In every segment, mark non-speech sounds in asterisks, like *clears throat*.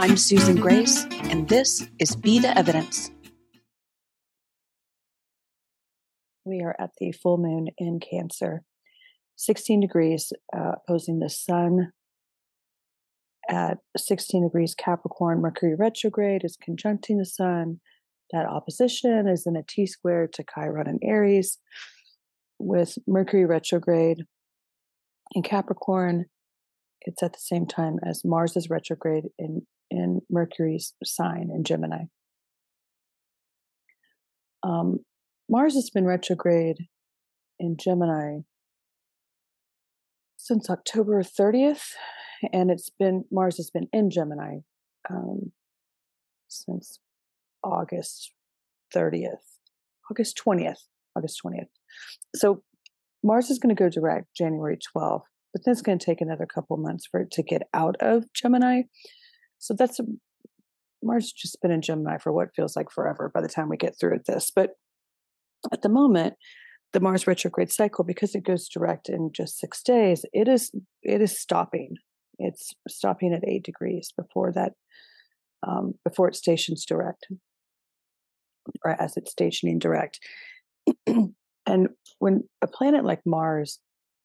I'm Susan Grace, and this is Be the Evidence. We are at the full moon in Cancer, 16 degrees uh, opposing the sun. At 16 degrees Capricorn, Mercury retrograde is conjuncting the sun. That opposition is in a T square to Chiron and Aries. With Mercury retrograde in Capricorn, it's at the same time as Mars is retrograde in, in Mercury's sign in Gemini. Um, Mars has been retrograde in Gemini since October 30th, and it's been Mars has been in Gemini um, since August 30th, August 20th, August 20th. So Mars is going to go direct January 12th, but then it's going to take another couple months for it to get out of Gemini. So that's a, Mars just been in Gemini for what feels like forever by the time we get through this. But at the moment, the Mars retrograde cycle, because it goes direct in just six days, it is it is stopping. It's stopping at eight degrees before that, um, before it stations direct, or as it's stationing direct. *clears throat* and when a planet like Mars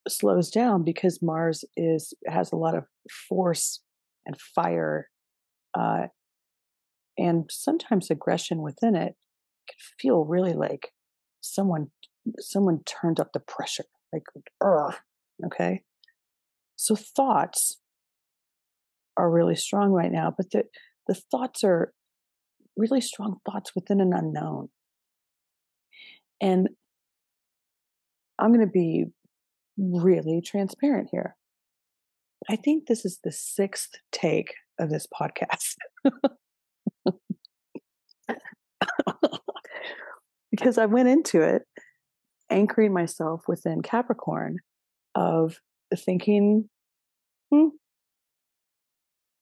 slows down because Mars is has a lot of force and fire, uh, and sometimes aggression within it, can feel really like someone someone turned up the pressure like Ugh, okay? So thoughts are really strong right now but the the thoughts are really strong thoughts within an unknown. And i'm going to be really transparent here. I think this is the sixth take of this podcast because I went into it anchoring myself within Capricorn of thinking, hmm,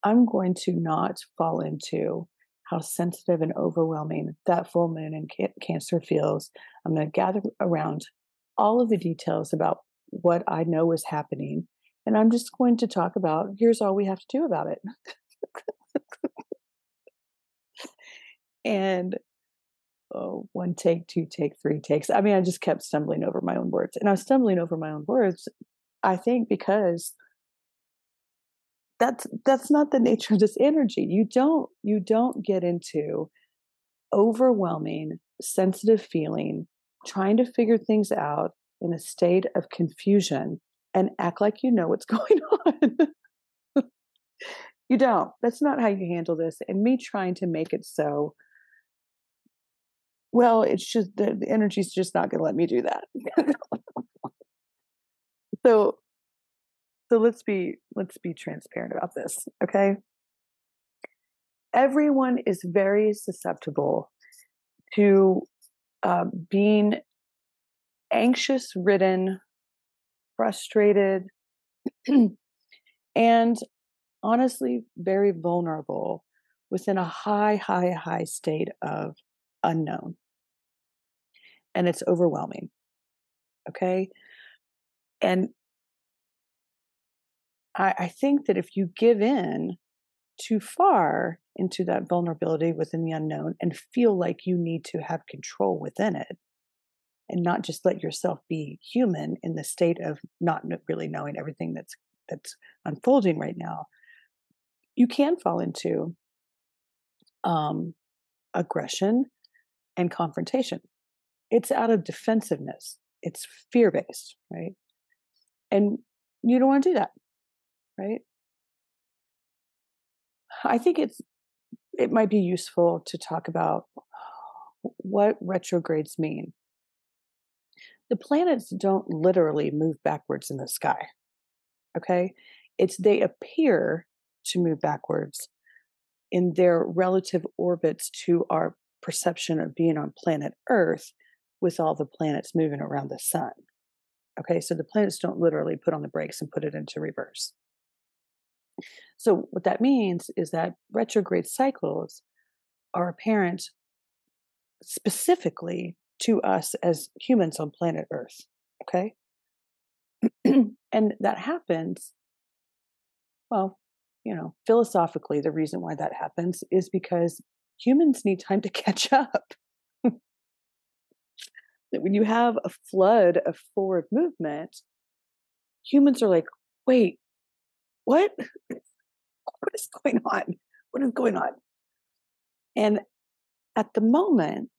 I'm going to not fall into how sensitive and overwhelming that full moon in ca- Cancer feels. I'm going to gather around all of the details about what I know is happening. And I'm just going to talk about here's all we have to do about it. And oh, one take, two take, three takes. I mean, I just kept stumbling over my own words. And I was stumbling over my own words, I think, because that's that's not the *laughs* nature of this energy. You don't you don't get into overwhelming, sensitive feeling, trying to figure things out in a state of confusion and act like you know what's *laughs* going on. You don't. That's not how you handle this. And me trying to make it so well, it's just the, the energy's just not going to let me do that. *laughs* so, so let's be let's be transparent about this, okay? Everyone is very susceptible to uh, being anxious ridden, frustrated, *clears throat* and honestly, very vulnerable within a high, high, high state of unknown and it's overwhelming. Okay. And I, I think that if you give in too far into that vulnerability within the unknown and feel like you need to have control within it and not just let yourself be human in the state of not really knowing everything that's that's unfolding right now you can fall into um, aggression and confrontation it's out of defensiveness. It's fear based, right? And you don't want to do that, right? I think it's it might be useful to talk about what retrogrades mean. The planets don't literally move backwards in the sky. Okay? It's they appear to move backwards in their relative orbits to our perception of being on planet Earth with all the planets moving around the sun. Okay, so the planets don't literally put on the brakes and put it into reverse. So, what that means is that retrograde cycles are apparent specifically to us as humans on planet Earth. Okay? *clears throat* and that happens, well, you know, philosophically, the reason why that happens is because humans need time to *laughs* catch up. when you have a flood of forward movement, humans are like, wait, what? *laughs* what is going on? What is going on? And at the moment,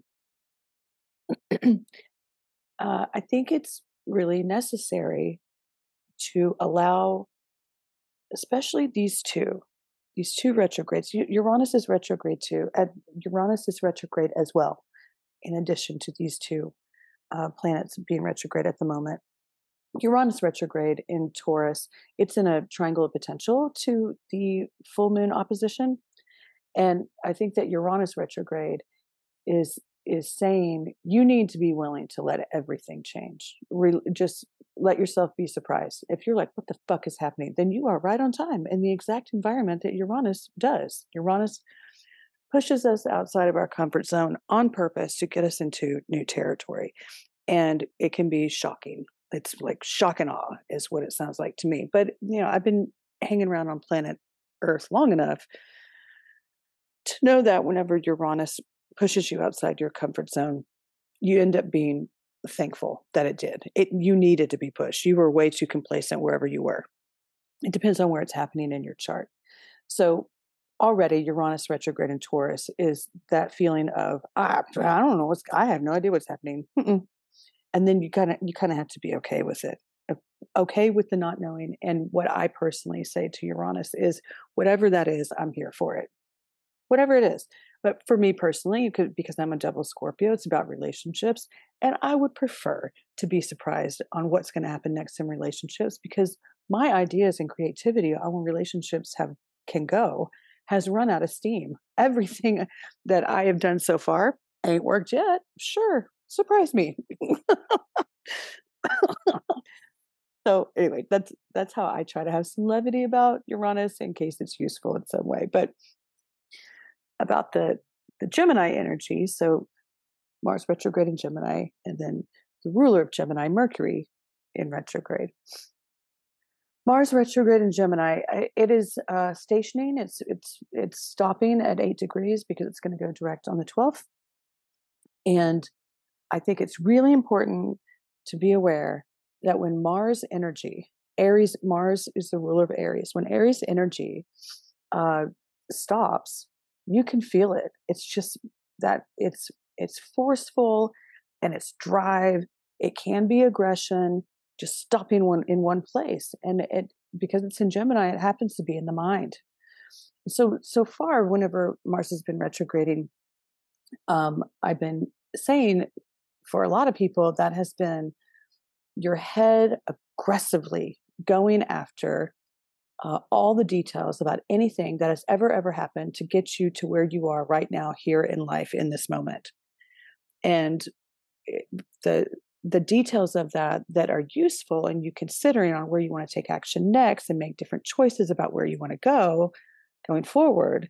*clears throat* uh, I think it's really necessary to allow, especially these two, these two retrogrades. Uranus is retrograde too, and Uranus is retrograde as well, in addition to these two uh, planets being retrograde at the moment. Uranus retrograde in Taurus, it's in a triangle of potential to the full moon opposition. And I think that Uranus retrograde is is saying you need to be willing to let everything change. Re- just let yourself be surprised. If you're like, what the fuck is happening? Then you are right on time in the exact environment that Uranus does. Uranus pushes us outside of our comfort zone on purpose to get us into new territory. And it can be shocking. It's like shock and awe, is what it sounds like to me. But, you know, I've been hanging around on planet Earth long enough to know that whenever Uranus pushes you outside your comfort zone, you end up being thankful that it did. It you needed to be pushed. You were way too complacent wherever you were. It depends on where it's happening in your chart. So already Uranus retrograde in Taurus is that feeling of ah, I, I don't know what's I have no idea what's happening. And then you kind of you kind of have to be okay with it. Okay with the not knowing. And what I personally say to Uranus is whatever that is, I'm here for it. Whatever it is. But for me personally, could, because I'm a double Scorpio, it's about relationships. And I would prefer to be surprised on what's going to happen next in relationships because my ideas and creativity on relationships have can go has run out of steam. *laughs* Everything that I have done so far ain't worked yet. Sure, surprise me. *laughs* so anyway, that's that's how I try to have some levity about Uranus in case it's useful in some way. But about the the Gemini energy. So Mars retrograde in Gemini, and then the ruler of Gemini, Mercury, in retrograde. Mars retrograde in Gemini. It is uh, stationing. It's it's it's stopping at eight degrees because it's going to go direct on the twelfth. And I think it's really important to be aware that when Mars energy, Aries, Mars is the ruler of Aries. When Aries energy uh, stops, you can feel it. It's just that it's it's forceful and it's drive. It can be aggression just stopping one in one place and it because it's in gemini it happens to be in the mind. So so far whenever mars has been retrograding um i've been saying for a lot of people that has been your head aggressively going after uh, all the details about anything that has ever, ever happened to get you to where you are right now here in life in this moment. And eh, the the details of that that are useful and you considering on where you want to take action next and make different choices about where you want to go going forward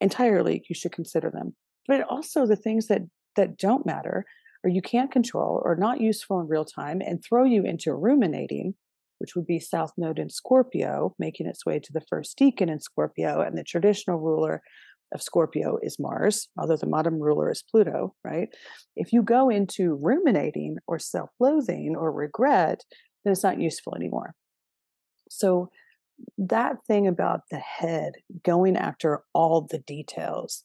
entirely you should consider them but also the things that that don't matter or you can't control or not useful in real time and throw you into ruminating which would be South Node in Scorpio, making its way to the first decan in Scorpio. And the traditional ruler of Scorpio is Mars, although the modern ruler is Pluto, right? If you go into ruminating or self loathing or regret, then it's not useful anymore. So, that thing about the head going after all the details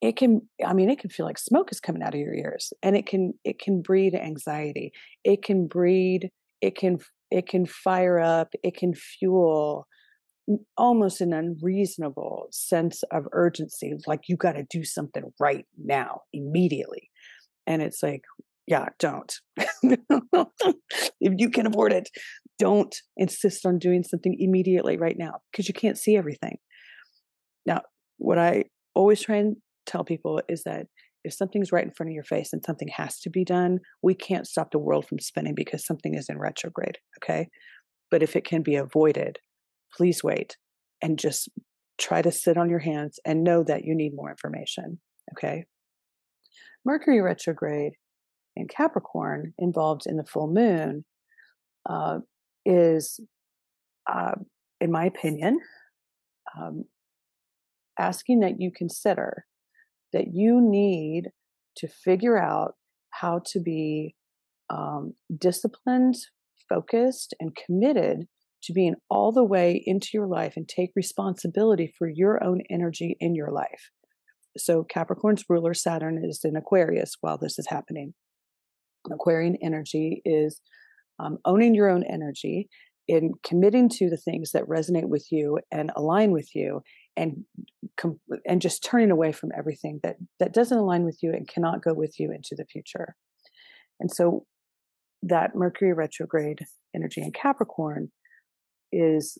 it can i mean it can feel like smoke is coming out of your ears and it can it can breed anxiety it can breed it can it can fire up, it can fuel almost an unreasonable sense of urgency, like you got to do something right now, immediately. And it's like, yeah, don't. *laughs* if you can afford it, don't insist on doing something immediately right now because you can't see everything. Now, what I always try and tell people is that if something's right in front of your face and something has to be done, we can't stop the world from spinning because something is in retrograde. Okay. But if it can be avoided, please wait and just try to sit on your hands and know that you need more information. Okay. Mercury retrograde in Capricorn, involved in the full moon, uh, is, uh, in my opinion, um, asking that you consider that you need to figure out how to be um, disciplined, focused, and committed to being all the way into your life and take responsibility for your own energy in your life. So, Capricorn's ruler, Saturn, is in Aquarius while this is happening. Aquarian energy is um, owning your own energy in committing to the things that resonate with you and align with you and com- and just turning away from everything that that doesn't align with you and cannot go with you into the future. And so that mercury retrograde energy in capricorn is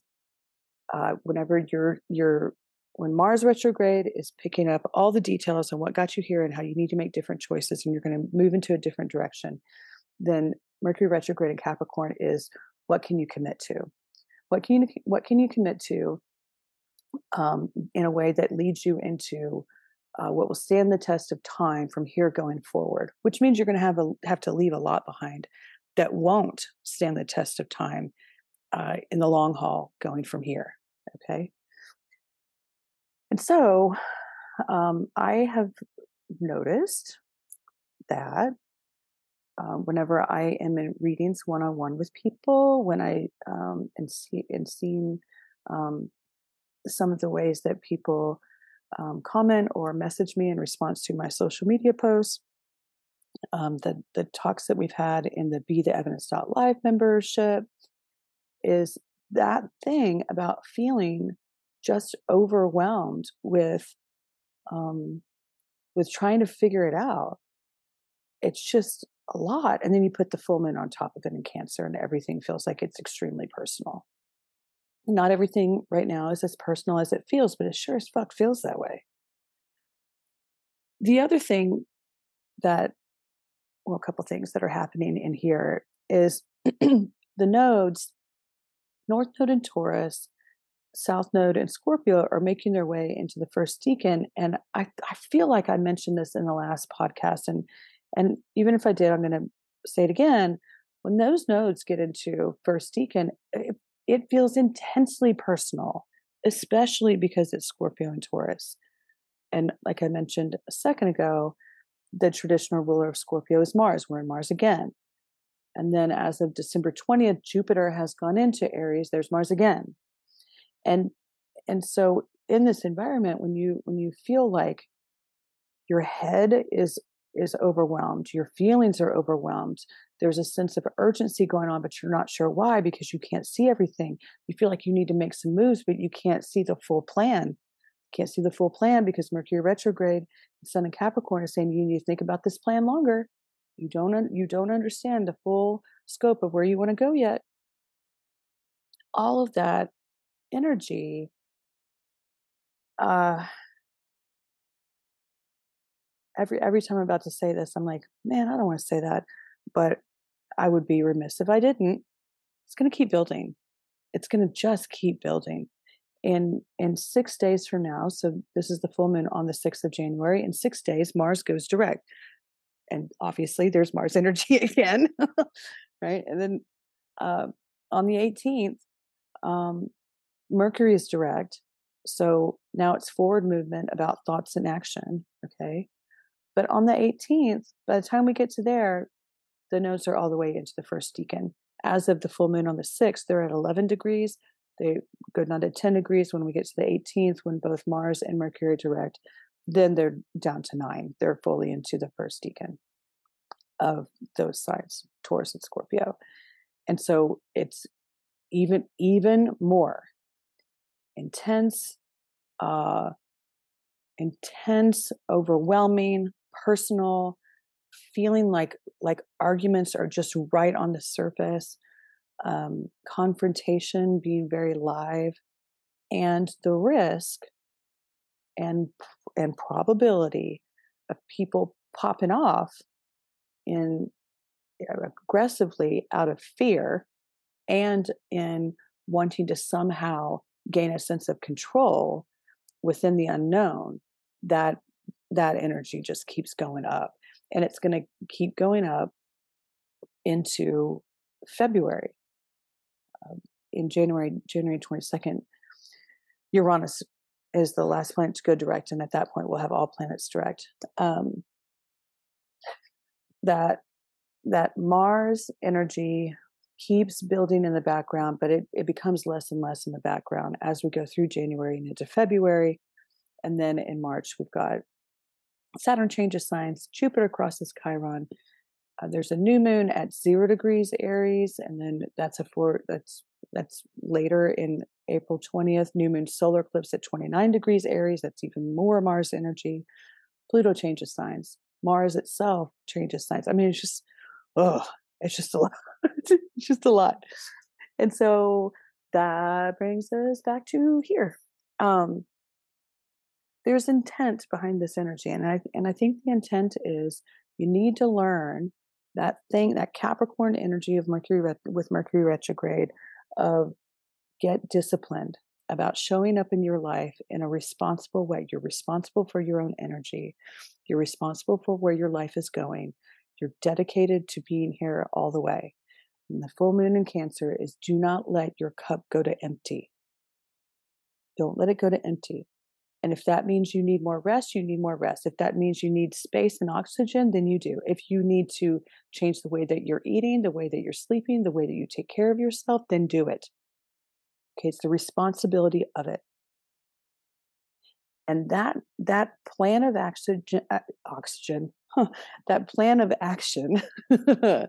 uh, whenever you're you're when mars retrograde is picking up all the details on what got you here and how you need to make different choices and you're going to move into a different direction then mercury retrograde in capricorn is what can you commit to? What can you what can you commit to um, in a way that leads you into uh, what will stand the test of time from here going forward, which means you're going to have a, have to leave a lot behind that won't stand the test of time uh, in the long haul going from here. Okay. And so um, I have noticed that um, whenever I am in readings one on one with people, when I um, and see and seeing um, some of the ways that people um, comment or message me in response to my social media posts. Um, the the talks that we've had in the Be the Evidence Live membership is that thing about feeling just overwhelmed with um, with trying to figure it out. It's just a lot, and then you put the full moon on top of it in Cancer, and everything feels like it's extremely personal not everything right now is as personal as it feels, but it sure as fuck feels that way. The other thing that, well, a couple things that are happening in here is *clears throat* the nodes, North Node in Taurus, South Node and Scorpio are making their way into the first decan. And I, I feel like I mentioned this in the last podcast. And and even if I did, I'm gonna say it again. When those nodes get into first decan, it it feels intensely personal, especially because it's Scorpio and Taurus. And like I mentioned a second ago, the traditional ruler of Scorpio is Mars. We're in Mars again. And then as of December 20th, Jupiter has gone into Aries, there's Mars again. And and so in this environment, when you when you feel like your head is is overwhelmed, your feelings are overwhelmed, there's a sense of urgency going on, but you're not sure why because you can't see everything. You feel like you need to make some moves, but you can't see the full plan. You can't see the full plan because Mercury retrograde, Sun and Capricorn is saying you need to think about this plan longer. You don't you don't understand the full scope of where you want to go yet. All of that energy uh every every time I'm about to say this, I'm like, man, I don't want to say that. But I would be remiss if I didn't. It's going to keep building. It's going to just keep building. In in six days from now, so this is the full moon on the sixth of January. In six days, Mars goes direct, and obviously there's Mars *laughs* energy again, right? And then uh, on the 18th, um, Mercury is direct. So now it's forward movement about thoughts and action. Okay. But on the 18th, by the time we get to there, the nodes are all the way into the first decan. As of the full moon on the 6th, they're at 11 degrees. They go down to 10 degrees when we get to the 18th, when both Mars and Mercury direct. Then they're down to nine. They're fully into the first decan of those signs, Taurus and Scorpio. And so it's even even more intense, uh, intense, overwhelming, personal, feeling like like arguments are just right on the surface um, confrontation being very live and the risk and and probability of people popping off in aggressively out of fear and in wanting to somehow gain a sense of control within the unknown that that energy just keeps going up and it's going to keep going up into February. Um, in January, January 22nd, Uranus is the last planet to go direct, and at that point, we'll have all planets direct. Um, that that Mars energy keeps building in the background, but it, it becomes less and less in the background as we go through January and into February. And then in March, we've got Saturn changes signs, Jupiter crosses Chiron. Uh, there's a new moon at zero degrees Aries, and then that's a four that's that's later in April 20th. New moon solar eclipse at 29 degrees Aries. That's even more Mars energy. Pluto changes signs. Mars itself changes signs. I mean, it's just, oh, it's just a *laughs* lot. it's just a lot. And so that brings us back to here. Um, there's intent behind this energy, and I and I think the intent is you need to learn that thing, that Capricorn energy of Mercury with Mercury retrograde, of get disciplined about showing up in your life in a responsible way. You're responsible for your own energy. You're responsible for where your life is going. You're dedicated to being here all the way. And the full moon in Cancer is do not let your cup go to empty. Don't let it go to empty. And if that means you need more rest, you need more rest. If that means you need space and oxygen, then you do. If you need to change the way that you're eating, the way that you're sleeping, the way that you take care of yourself, then do it. Okay, it's the responsibility of it. And that that plan of oxygen, uh, oxygen huh, that plan of action *laughs*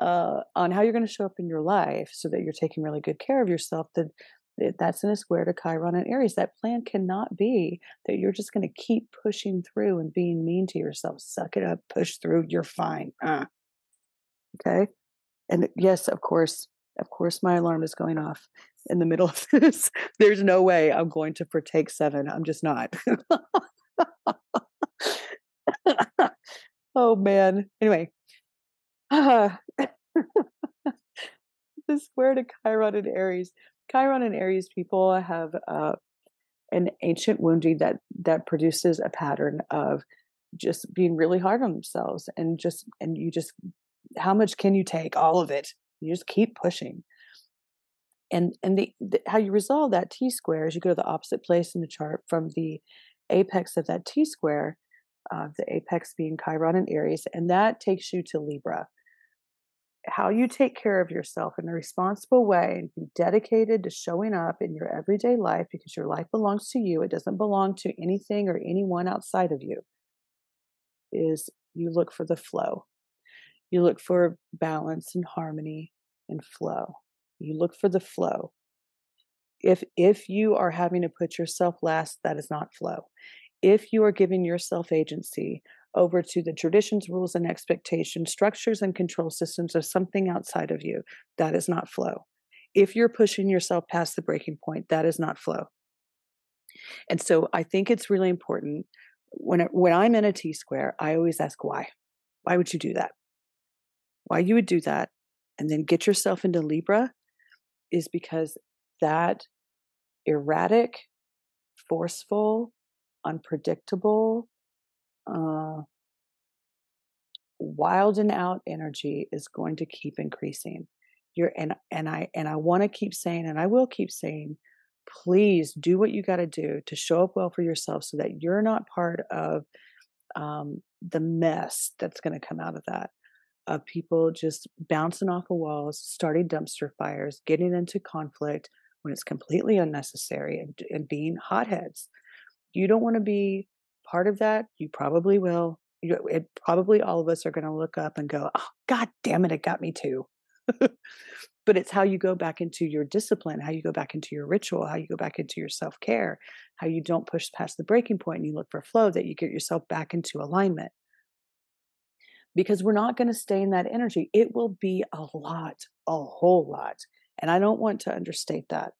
uh, on how you're going to show up in your life so that you're taking really good care of yourself, that that's in a square to Chiron and Aries. That plan cannot be that you're just going to keep pushing through and being mean to yourself. Suck it up, push through, you're fine. Uh. Okay. And yes, of course, of course, my alarm is going off in the middle of *laughs* this. There's no way I'm going to partake seven. I'm just not. oh man. Anyway. Uh, *sighs* the square to Chiron and Aries. Chiron and Aries people have uh, an ancient wounding that that produces a pattern of just being really hard on themselves and just and you just how much can you take? All of it. You just keep pushing. And and the, the, how you resolve that t square is you go to the opposite place in the chart from the apex of that t square uh, the apex being chiron and aries and that takes you to libra how you take care of yourself in a responsible way and be dedicated to showing up in your everyday life because your life belongs to you. It doesn't belong to anything or anyone outside of you. Is you look for the flow. You look for balance and harmony and flow. You look for the flow. If if you are having to put yourself last that is not flow. If you are giving yourself agency over to the traditions rules and expectations structures and control systems of something outside of you. That is not flow. If you're pushing yourself past the breaking point that is not flow. And so i think it's really important when it, when i'm in a t square i always ask why. Why would you do that? Why you would do that and then get yourself into libra is because that erratic, forceful, unpredictable, uh, wild and out energy is going to keep increasing. You're and and I and I want to keep saying, and I will keep saying, please do what you got to do to show up well for yourself, so that you're not part of um, the mess that's going to come out of that of people just bouncing off of walls, starting dumpster fires, getting into conflict when it's completely unnecessary, and, and being hotheads. You don't want to be part of that. You probably will. You, it, probably all of us are going to look up and go, "Oh, God damn it, it got me too." *laughs* but it's how you go back into your discipline, how you go back into your ritual, how you go back into your self care, how you don't push past the breaking point and you look for flow, that you get yourself back into alignment because we're not going to stay in that energy. It will be a lot, a whole lot. And I don't want to understate that.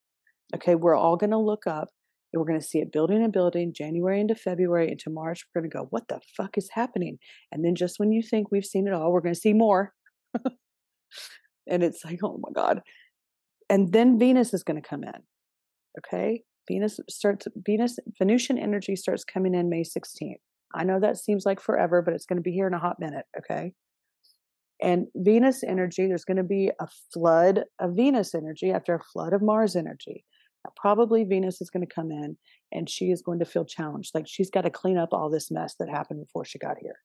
Okay, we're all going to look up and we're going to see it building and building January into February into March. We're going to go, what the fuck is happening? And then just when you think we've seen it all, we're going to see more. *laughs* and it's like, oh my God. And then Venus is going to come in. Okay. Venus starts, Venus, Venusian energy starts coming in May 16th. I know that seems like forever, but it's going to be here in a hot minute. Okay. And Venus energy, there's going to be a flood of Venus energy after a flood of Mars energy. Probably Venus is going to come in and she is going to feel challenged. Like she's got to clean up all this mess that happened before she got here.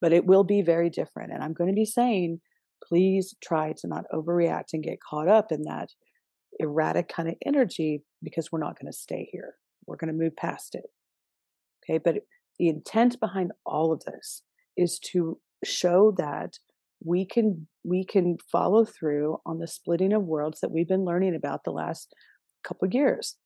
But it will be very different. And I'm going to be saying, please try to not overreact and get caught up in that erratic kind of energy because we're not going to stay here. We're going to move past it. Okay. But the intent behind all of this is to show that we can we can follow through on the splitting of worlds that we've been learning about the last couple of years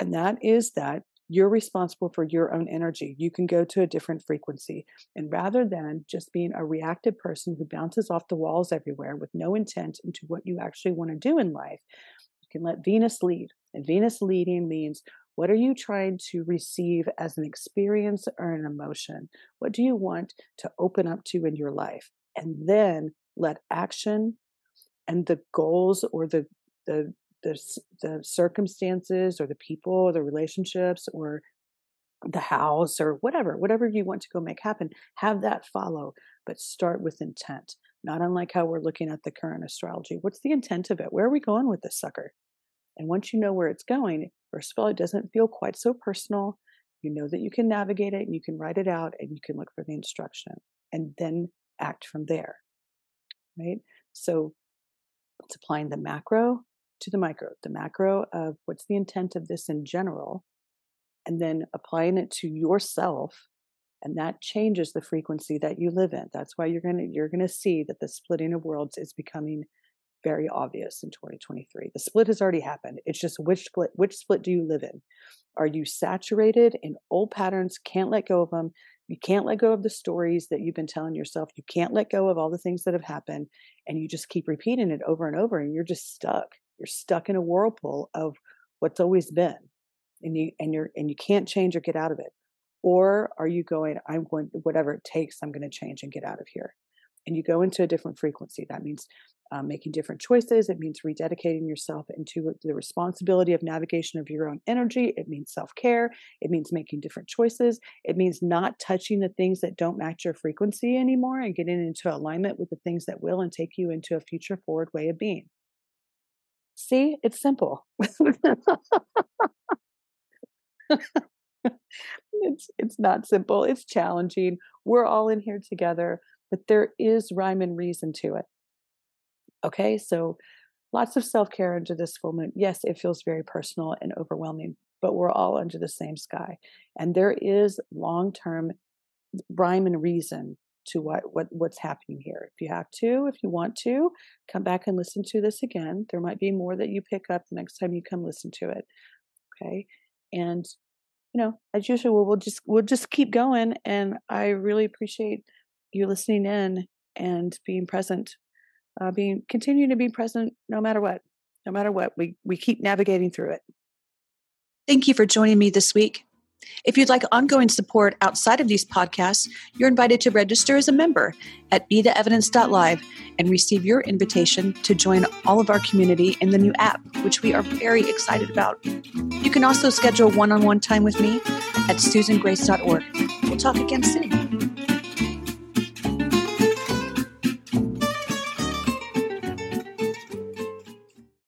and that is that you're responsible for your own energy you can go to a different frequency and rather than just being a reactive person who bounces off the walls everywhere with no intent into what you actually want to do in life you can let venus lead and venus leading means what are you trying to receive as an experience or an emotion? What do you want to open up to in your life? And then let action and the goals or the the the, the circumstances or the people or the relationships or the house or whatever whatever you want to go make happen have that follow but start with intent not unlike how we're looking at the current astrology. What's the intent of it? Where are we going with this sucker? And once you know where it's going First of all, it doesn't feel quite so personal. You know that you can navigate it and you can write it out and you can look for the instruction and then act from there. Right? So it's applying the macro to the micro, the macro of what's the intent of this in general, and then applying it to yourself and that changes the frequency that you live in that's why you're to you're to see that the splitting of worlds is becoming very obvious in 2023. The split has already happened. It's just which split which split do you live in? Are you saturated in old patterns, can't let go of them? You can't let go of the stories that you've been telling yourself. You can't let go of all the things that have happened and you just keep repeating it over and over and you're just stuck. You're stuck in a whirlpool of what's always been. And you and you're and you can't change or get out of it. Or are you going I'm going whatever it takes I'm going to change and get out of here and you go into a different frequency. That means um, making different choices. It means rededicating yourself into the responsibility of navigation of your own energy. It means self care. It means making different choices. It means not touching the things that don't match your frequency anymore and getting into alignment with the things that will and take you into a future forward way of being. See, it's simple. *laughs* it's it's not simple. It's challenging. We're all in here together but there is rhyme and reason to it. Okay, so lots of self care under this full moon. Yes, it feels very personal and overwhelming, but we're all under the same sky. And there is long term rhyme and reason to what, what what's happening here. If you have to, if you want to, come back and listen to this again. There might be more that you pick up the next time you come listen to it. Okay. And you know, as usual, we'll just we'll just keep going. And I really appreciate you listening in and being present, uh, being continuing to be present no matter what, no matter what. We we keep navigating through it. Thank you for joining me this week. If you'd like ongoing support outside of these podcasts, you're invited to register as a member at betheevidence.live and receive your invitation to join all of our community in the new app, which we are very excited about. You can also schedule one on one time with me at susangrace.org. We'll talk again soon.